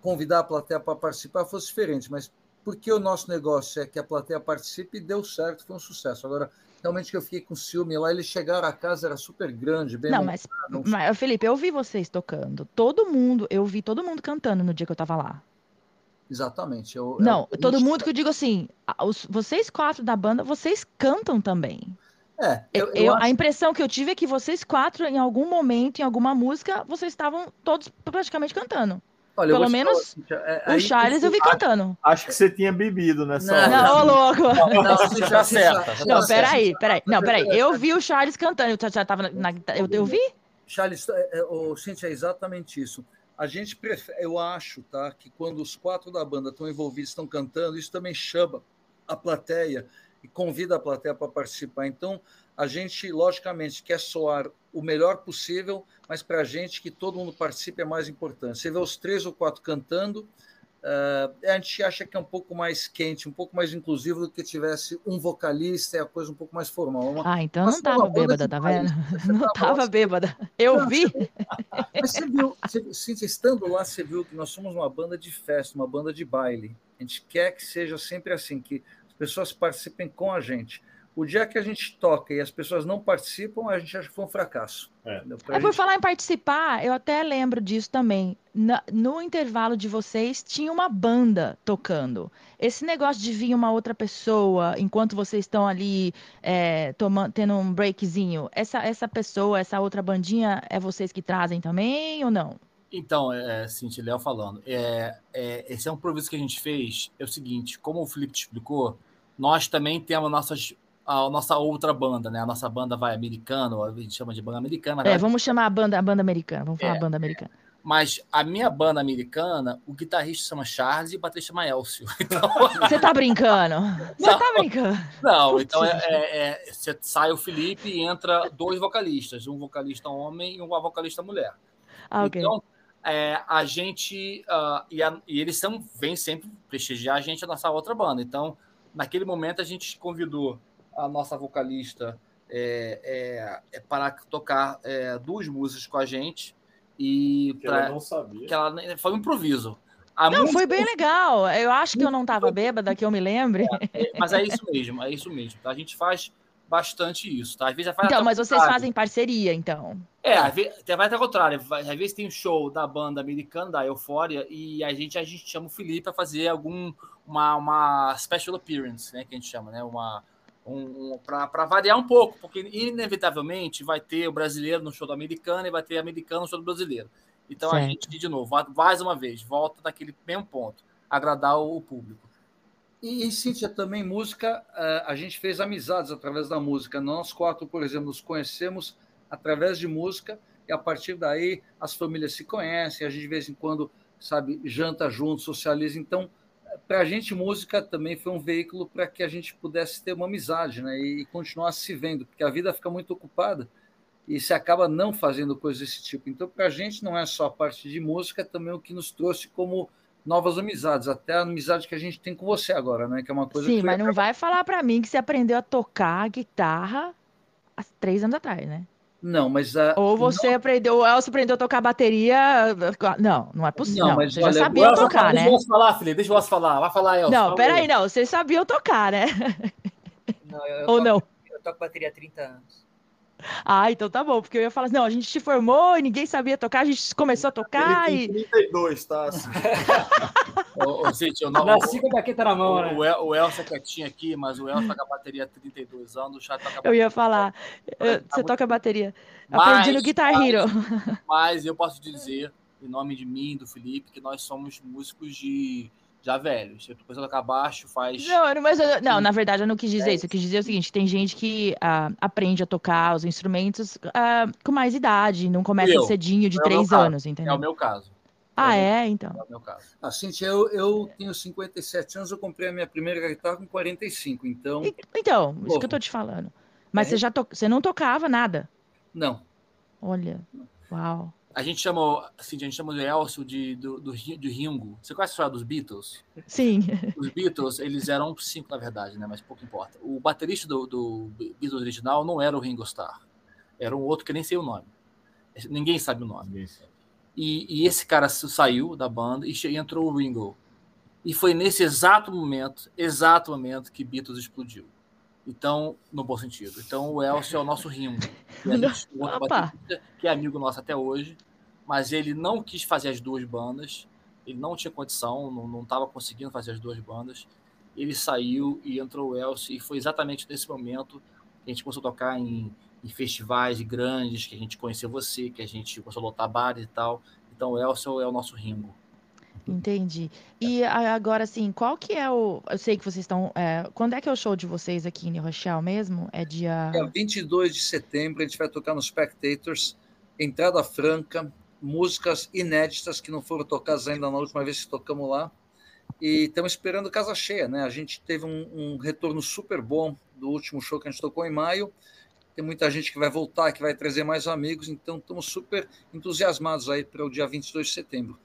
convidar a plateia para participar, fosse diferente. Mas porque o nosso negócio é que a plateia participe, deu certo, foi um sucesso. Agora, realmente que eu fiquei com ciúme lá, eles chegaram a casa, era super grande, bem Não, mas, mas, Felipe, eu vi vocês tocando. Todo mundo, eu vi todo mundo cantando no dia que eu estava lá. Exatamente. Eu, não, eu, todo mundo que eu digo assim, os, vocês quatro da banda, vocês cantam também. É, eu, eu, eu, a impressão que eu tive é que vocês quatro, em algum momento, em alguma música, vocês estavam todos praticamente cantando. Olha, Pelo menos falar, é, o Charles eu vi cantando. Acho que você tinha bebido nessa não, hora. Não, ô louco. Não, não, você já certa. Não, peraí, peraí. Não, peraí. Eu vi o Charles cantando. Eu já tava na, eu, eu vi? Charles, é, é, o Cintia, é exatamente isso. A gente prefere, eu acho, tá, que quando os quatro da banda estão envolvidos, estão cantando, isso também chama a plateia e convida a plateia para participar. Então, a gente, logicamente, quer soar o melhor possível, mas para a gente que todo mundo participe é mais importante. Você vê os três ou quatro cantando, uh, a gente acha que é um pouco mais quente, um pouco mais inclusivo do que tivesse um vocalista, é a coisa um pouco mais formal. Uma, ah, então não estava bêbada, tá vendo? Não estava bêbada. Eu vi. Mas você viu, você, estando lá, você viu que nós somos uma banda de festa, uma banda de baile. A gente quer que seja sempre assim, que pessoas participem com a gente. O dia que a gente toca e as pessoas não participam, a gente acha que foi um fracasso. É, é por gente... falar em participar, eu até lembro disso também. Na, no intervalo de vocês, tinha uma banda tocando. Esse negócio de vir uma outra pessoa enquanto vocês estão ali é, tomando, tendo um breakzinho, essa, essa pessoa, essa outra bandinha, é vocês que trazem também ou não? Então, é, Cintia, Léo falando, é, é, esse é um improviso que a gente fez. É o seguinte, como o Felipe te explicou, nós também temos nossas a nossa outra banda, né? A nossa banda vai americana, a gente chama de banda americana. É, vamos chamar a banda, a banda americana, vamos falar é, banda americana. Mas a minha banda americana, o guitarrista chama Charles e o baterista chama Elcio. Então... Você tá brincando? Você tá brincando? Não, então é, é, é, você sai o Felipe e entra dois vocalistas, um vocalista homem e uma vocalista mulher. Ah, okay. Então, é, a gente uh, e, a, e, eles são, vêm sempre prestigiar a gente a nossa outra banda. Então, naquele momento a gente convidou a nossa vocalista é, é, é para tocar é, duas músicas com a gente. E que pra, ela não sabia. Que ela, foi um improviso. A não, música... foi bem legal. Eu acho que eu não estava bêbada, que eu me lembre. É, é, mas é isso mesmo, é isso mesmo. Tá? A gente faz bastante isso, tá? Às vezes Então, mas vocês fazem parceria, então. É, às vezes, vai até ao contrário. Às vezes tem um show da banda americana, da Eufória, e a gente, a gente chama o Felipe para fazer algum uma, uma special appearance, né? Que a gente chama, né? Uma, um, um para variar um pouco, porque inevitavelmente vai ter o brasileiro no show do americano e vai ter americano no show do brasileiro. Então certo. a gente, de novo, mais uma vez, volta naquele mesmo ponto, agradar o público. E, e Cíntia, também música, eh, a gente fez amizades através da música. Nós quatro, por exemplo, nos conhecemos através de música e a partir daí as famílias se conhecem, a gente de vez em quando, sabe, janta junto, socializa. Então, para a gente, música também foi um veículo para que a gente pudesse ter uma amizade né? e continuar se vendo, porque a vida fica muito ocupada e se acaba não fazendo coisas desse tipo. Então, para a gente, não é só a parte de música, é também o que nos trouxe como novas amizades, até a amizade que a gente tem com você agora, né? Que é uma coisa Sim, mas não vai falar para mim que você aprendeu a tocar guitarra há três anos atrás, né? Não, mas. A... Ou você não... aprendeu, o Elcio aprendeu a tocar bateria. Não, não é possível. Não, mas você já sabia tocar, né? Deixa eu falar, Felipe, deixa eu falar. Vai falar, Elcio. Não, peraí, não. Vocês sabiam tocar, né? Não, eu, eu Ou toco, não? Eu toco bateria há 30 anos. Ah, então tá bom, porque eu ia falar assim, não, a gente se formou e ninguém sabia tocar, a gente começou a tocar Ele tem 32, tá? Assim. ô, ô, gente, eu não, Nasci com a baqueta na mão, né? O, El, o Elcio é quietinho aqui, mas o Elcio toca bateria há 32 anos, o Chá toca Eu ia falar, eu, você toca bateria. Aprendi no Guitar mas, Hero. Mas eu posso dizer, em nome de mim, do Felipe, que nós somos músicos de já velhos. Eu tô pensando tocar baixo faz. Não, mas eu, não, na verdade eu não quis dizer é. isso. Eu quis dizer o seguinte: tem gente que uh, aprende a tocar os instrumentos uh, com mais idade, não começa eu, cedinho de é três anos, entendeu? É o meu caso. Ah, é? Então. É o meu caso. Ah, Cintia, eu, eu tenho 57 anos, eu comprei a minha primeira guitarra com 45, então. Então, isso que eu tô te falando. Mas é. você já to... você não tocava nada? Não. Olha. Uau. A gente chama, assim, a gente chama o Elcio de, do, do, de Ringo. Você conhece a história dos Beatles? Sim. Os Beatles, eles eram cinco, na verdade, né? Mas pouco importa. O baterista do, do Beatles original não era o Ringo Starr. Era um outro que nem sei o nome. Ninguém sabe o nome. E, e, esse cara saiu da banda e entrou o Ringo. E foi nesse exato momento, exato momento, que Beatles explodiu. Então, no bom sentido. Então, o Elcio é o nosso Ringo. Que, que é amigo nosso até hoje mas ele não quis fazer as duas bandas, ele não tinha condição, não estava conseguindo fazer as duas bandas. Ele saiu e entrou o Elcio, e foi exatamente nesse momento que a gente começou a tocar em, em festivais grandes, que a gente conheceu você, que a gente começou a lotar bares e tal. Então o Elcio é o nosso Ringo. Entendi. E agora, assim, qual que é o. Eu sei que vocês estão. É... Quando é que é o show de vocês aqui em New Rochelle mesmo? É dia. É 22 de setembro, a gente vai tocar no Spectators, entrada franca, músicas inéditas que não foram tocadas ainda na última vez que tocamos lá. E estamos esperando casa cheia, né? A gente teve um, um, retorno super bom do último show que a gente tocou em maio. Tem muita gente que vai voltar, que vai trazer mais amigos, então estamos super entusiasmados aí para o dia 22 de setembro.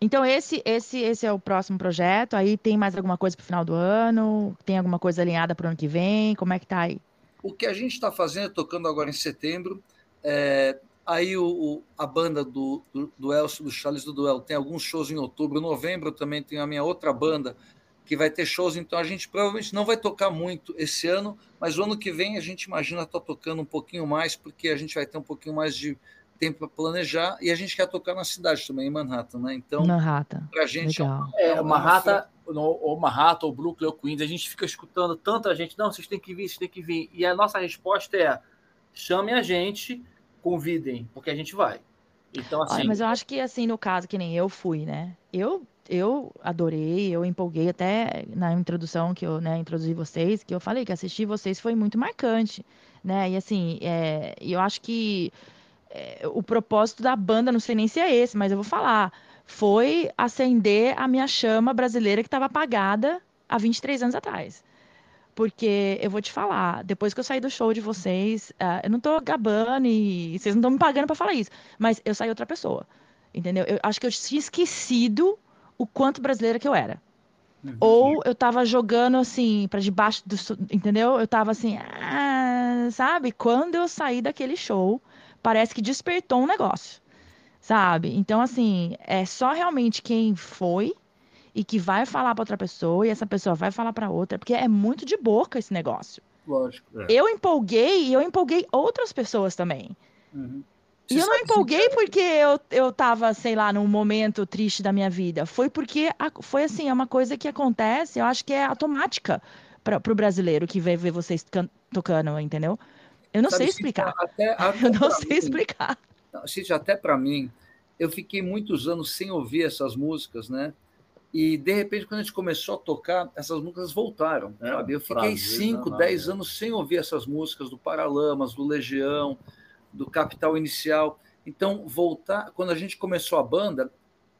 Então esse esse esse é o próximo projeto. Aí tem mais alguma coisa para o final do ano? Tem alguma coisa alinhada para o ano que vem? Como é que tá aí? O que a gente está fazendo, tocando agora em setembro, é, aí o, o, a banda do, do, do Elcio, do Charles do Duel, tem alguns shows em outubro, novembro também tem a minha outra banda que vai ter shows, então a gente provavelmente não vai tocar muito esse ano, mas o ano que vem a gente imagina estar tá tocando um pouquinho mais, porque a gente vai ter um pouquinho mais de tempo para planejar e a gente quer tocar na cidade também, em Manhattan, né? Então, Manhattan. Pra gente Legal. é, é Manhattan, ou Manhattan, ou Brooklyn, ou Queens, a gente fica escutando tanta gente, não, vocês têm que vir, vocês têm que vir. E a nossa resposta é: chamem a gente, convidem, porque a gente vai. Então, assim. Olha, mas eu acho que, assim, no caso, que nem eu fui, né? Eu eu adorei, eu empolguei até na introdução que eu né, introduzi vocês, que eu falei que assistir vocês foi muito marcante, né? E assim, é, eu acho que é, o propósito da banda, não sei nem se é esse, mas eu vou falar, foi acender a minha chama brasileira que estava apagada há 23 anos atrás. Porque eu vou te falar, depois que eu saí do show de vocês, uh, eu não tô gabando e vocês não estão me pagando para falar isso, mas eu saí outra pessoa. Entendeu? Eu acho que eu tinha esquecido o quanto brasileira que eu era. Uhum. Ou eu tava jogando assim, para debaixo do. Entendeu? Eu tava assim, ah, sabe? Quando eu saí daquele show, parece que despertou um negócio, sabe? Então, assim, é só realmente quem foi e que vai falar para outra pessoa e essa pessoa vai falar para outra, porque é muito de boca esse negócio. Lógico. É. Eu empolguei e eu empolguei outras pessoas também. Uhum. E eu não empolguei porque eu, eu tava, sei lá, num momento triste da minha vida. Foi porque a, foi assim, é uma coisa que acontece, eu acho que é automática para o brasileiro que vê, ver vocês tocando, entendeu? Eu não Sabe, sei explicar. Até, até eu não sei mim, explicar. Até para mim, eu fiquei muitos anos sem ouvir essas músicas, né? E de repente, quando a gente começou a tocar, essas músicas voltaram. É, sabe? Eu fiquei 5, 10 anos sem ouvir essas músicas do Paralamas, do Legião, do Capital Inicial. Então, voltar, quando a gente começou a banda,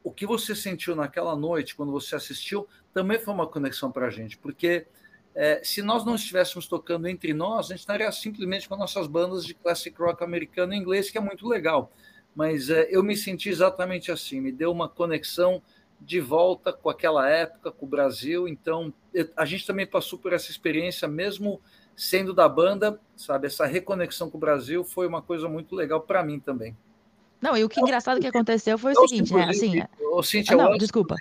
o que você sentiu naquela noite, quando você assistiu, também foi uma conexão para a gente, porque é, se nós não estivéssemos tocando entre nós, a gente estaria simplesmente com nossas bandas de classic rock americano e inglês, que é muito legal. Mas é, eu me senti exatamente assim, me deu uma conexão de volta com aquela época, com o Brasil. Então, a gente também passou por essa experiência, mesmo sendo da banda, sabe? Essa reconexão com o Brasil foi uma coisa muito legal para mim também. Não, e o que engraçado que aconteceu foi o seguinte, né? Assim, o Cíntia, ah, não, Elcio, desculpa.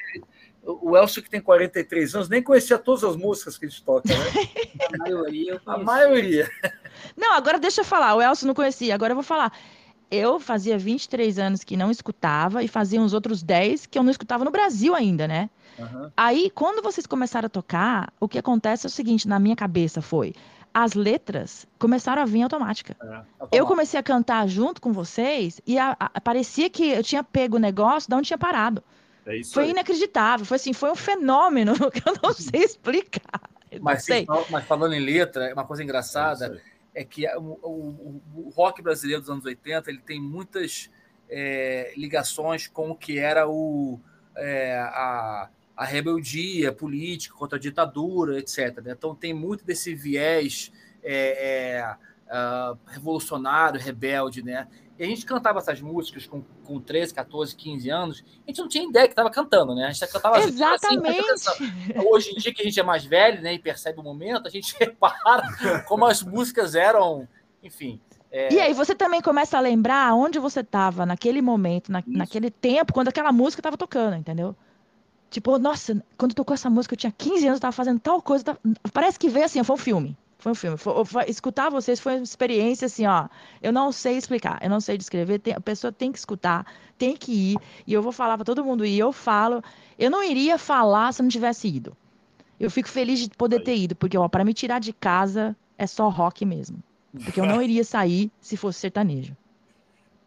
O Elcio, que tem 43 anos, nem conhecia todas as músicas que a gente toca, né? a maioria. A maioria. Não, agora deixa eu falar. O Elcio não conhecia, agora eu vou falar. Eu fazia 23 anos que não escutava e fazia uns outros 10 que eu não escutava no Brasil ainda, né? Uhum. Aí, quando vocês começaram a tocar, o que acontece é o seguinte, na minha cabeça foi as letras começaram a vir automática. É, eu comecei a cantar junto com vocês e a, a, parecia que eu tinha pego o negócio de onde tinha parado. É foi aí. inacreditável, foi assim, foi um fenômeno que eu não sei explicar. Mas, sei. mas falando em letra, uma coisa engraçada é, é que o, o, o, rock brasileiro dos anos 80 ele tem muitas é, ligações com o que era o, é, a, a rebeldia política contra a ditadura, etc. Né? Então tem muito desse viés é, é, uh, revolucionário, rebelde, né? E a gente cantava essas músicas com, com 13, 14, 15 anos, a gente não tinha ideia que estava cantando, né? A gente cantava assim, Exatamente. Assim, Hoje em dia que a gente é mais velho né, e percebe o momento, a gente repara como as músicas eram, enfim, é... E aí você também começa a lembrar onde você estava naquele momento, na, naquele tempo, quando aquela música estava tocando, entendeu? Tipo, nossa, quando tocou essa música, eu tinha 15 anos, eu tava fazendo tal coisa. Tava... Parece que veio assim, foi um filme. Foi um filme. Foi, foi, escutar vocês foi uma experiência assim, ó. Eu não sei explicar, eu não sei descrever. Tem, a pessoa tem que escutar, tem que ir. E eu vou falar para todo mundo ir. Eu falo. Eu não iria falar se eu não tivesse ido. Eu fico feliz de poder ter ido, porque para me tirar de casa é só rock mesmo. Porque eu não iria sair se fosse sertanejo.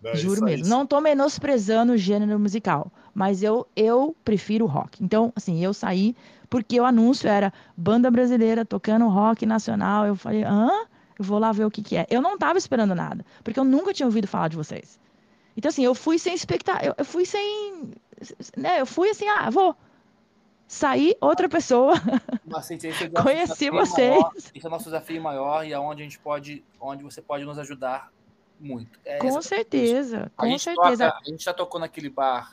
Não, Juro mesmo. Não tô menosprezando o gênero musical, mas eu, eu prefiro rock. Então, assim, eu saí porque o anúncio era banda brasileira tocando rock nacional. Eu falei, hã? Eu vou lá ver o que, que é. Eu não tava esperando nada, porque eu nunca tinha ouvido falar de vocês. Então, assim, eu fui sem expectativa, eu, eu fui sem. Né, eu fui assim, ah, vou. sair outra pessoa. Assim, esse é o Conheci vocês. maior, esse é o nosso desafio maior e aonde a gente pode, onde você pode nos ajudar muito. É Com certeza, com certeza. toca- a gente já tocou naquele bar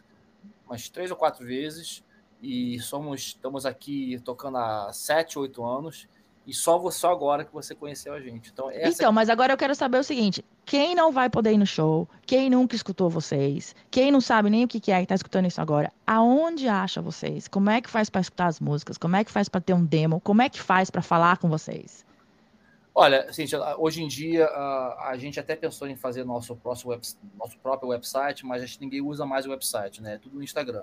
umas três ou quatro vezes e somos estamos aqui tocando há sete, oito anos e só você só agora que você conheceu a gente. Então Então, mas agora eu quero saber o seguinte: quem não vai poder ir no show, quem nunca escutou vocês, quem não sabe nem o que que é que tá escutando isso agora, aonde acha vocês? Como é que faz para escutar as músicas? Como é que faz para ter um demo? Como é que faz para falar com vocês? Olha, Cíntia, hoje em dia a, a gente até pensou em fazer nosso, próximo web, nosso próprio website, mas acho que ninguém usa mais o website, né? É tudo no Instagram.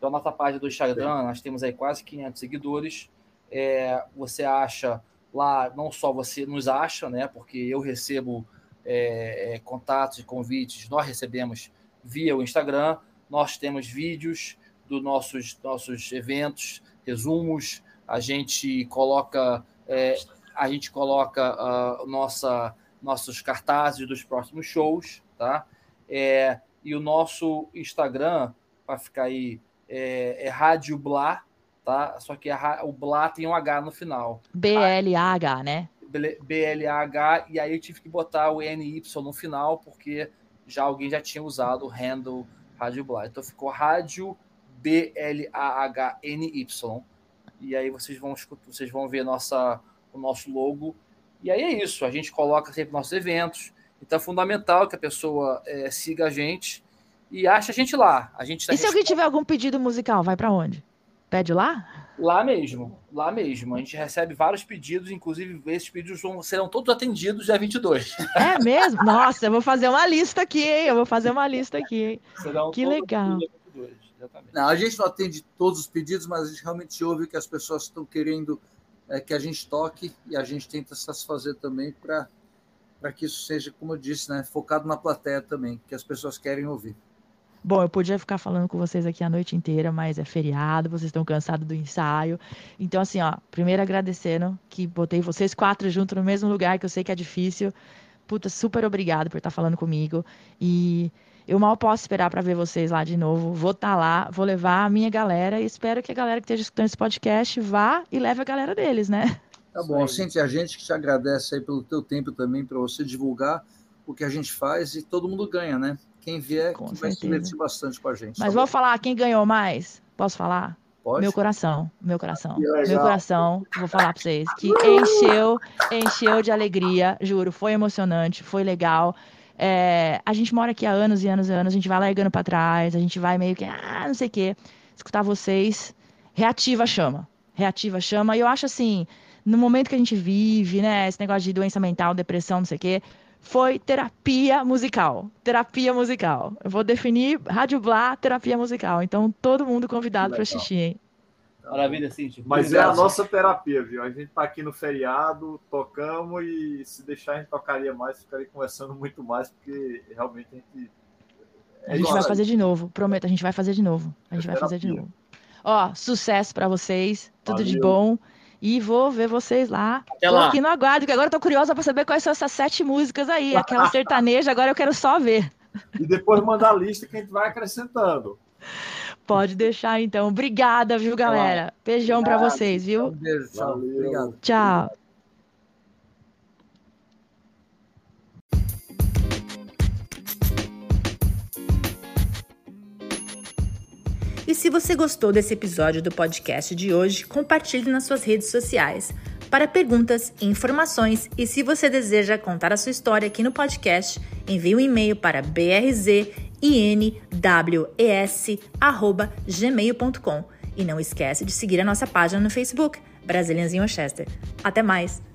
Então, a nossa página do Instagram, nós temos aí quase 500 seguidores. É, você acha lá, não só você nos acha, né? Porque eu recebo é, é, contatos e convites, nós recebemos via o Instagram. Nós temos vídeos dos nossos, nossos eventos, resumos. A gente coloca é, a gente coloca ah, nossa, nossos cartazes dos próximos shows, tá? É, e o nosso Instagram, para ficar aí, é, é Rádio Blá, tá? Só que a o Blá tem um H no final. BLAH, né? Bl- B-L-A-H, e aí eu tive que botar o NY no final, porque já alguém já tinha usado o handle Rádio Blá. Então ficou Rádio B-L-A-H-N-Y. E aí vocês vão escutar, vocês vão ver nossa, o nosso logo. E aí é isso, a gente coloca sempre nossos eventos. Então é fundamental que a pessoa eh, siga a gente e ache a gente lá. A gente tá E se alguém tiver algum pedido musical, vai para onde? Pede lá? Lá mesmo, lá mesmo. A gente recebe vários pedidos, inclusive esses pedidos vão, serão todos atendidos dia 22. É mesmo? Nossa, eu vou fazer uma lista aqui, hein? Eu vou fazer uma lista aqui, hein? Serão Que todos legal. dia 22, exatamente. Não, a gente não atende todos os pedidos, mas a gente realmente ouve o que as pessoas estão querendo é, que a gente toque e a gente tenta satisfazer também para que isso seja, como eu disse, né, focado na plateia também, que as pessoas querem ouvir. Bom, eu podia ficar falando com vocês aqui a noite inteira, mas é feriado, vocês estão cansados do ensaio. Então, assim, ó, primeiro agradecendo que botei vocês quatro juntos no mesmo lugar, que eu sei que é difícil. Puta, super obrigado por estar falando comigo. E eu mal posso esperar para ver vocês lá de novo. Vou estar lá, vou levar a minha galera e espero que a galera que esteja escutando esse podcast vá e leve a galera deles, né? Tá bom. Cintia, a gente que te agradece aí pelo teu tempo também, para você divulgar o que a gente faz e todo mundo ganha, né? Quem vier Com que vai se divertir bastante com a gente. Mas tá vou bom? falar quem ganhou mais. Posso falar? Pode? Meu coração, meu coração, meu coração, vou falar pra vocês, que encheu, encheu de alegria, juro, foi emocionante, foi legal. É, a gente mora aqui há anos e anos e anos, a gente vai largando pra trás, a gente vai meio que, ah, não sei o quê. Escutar vocês, reativa a chama, reativa a chama. E eu acho assim, no momento que a gente vive, né, esse negócio de doença mental, depressão, não sei o quê, foi terapia musical. Terapia musical. Eu vou definir Rádio Blá, terapia musical. Então, todo mundo convidado para assistir, hein? Maravilha, Cintia. Mas é a nossa terapia, viu? A gente tá aqui no feriado, tocamos e se deixar a gente tocaria mais, ficaria conversando muito mais, porque realmente a gente. A gente vai fazer de novo, prometo, a gente vai fazer de novo. A gente É vai fazer de terapia. novo. Ó, sucesso para vocês, tudo de Valeu. bom. E vou ver vocês lá. Até tô lá. aqui no aguardo, que agora eu tô curiosa para saber quais são essas sete músicas aí. Aquela sertaneja, agora eu quero só ver. E depois manda a lista que a gente vai acrescentando. Pode deixar então. Obrigada, viu, galera? Beijão para vocês, Um viu? beijo, tchau. Valeu. Obrigado. Tchau. Se você gostou desse episódio do podcast de hoje, compartilhe nas suas redes sociais. Para perguntas, informações e se você deseja contar a sua história aqui no podcast, envie um e-mail para brzинwes@gmail.com e não esquece de seguir a nossa página no Facebook, Brasilians em Manchester. Até mais!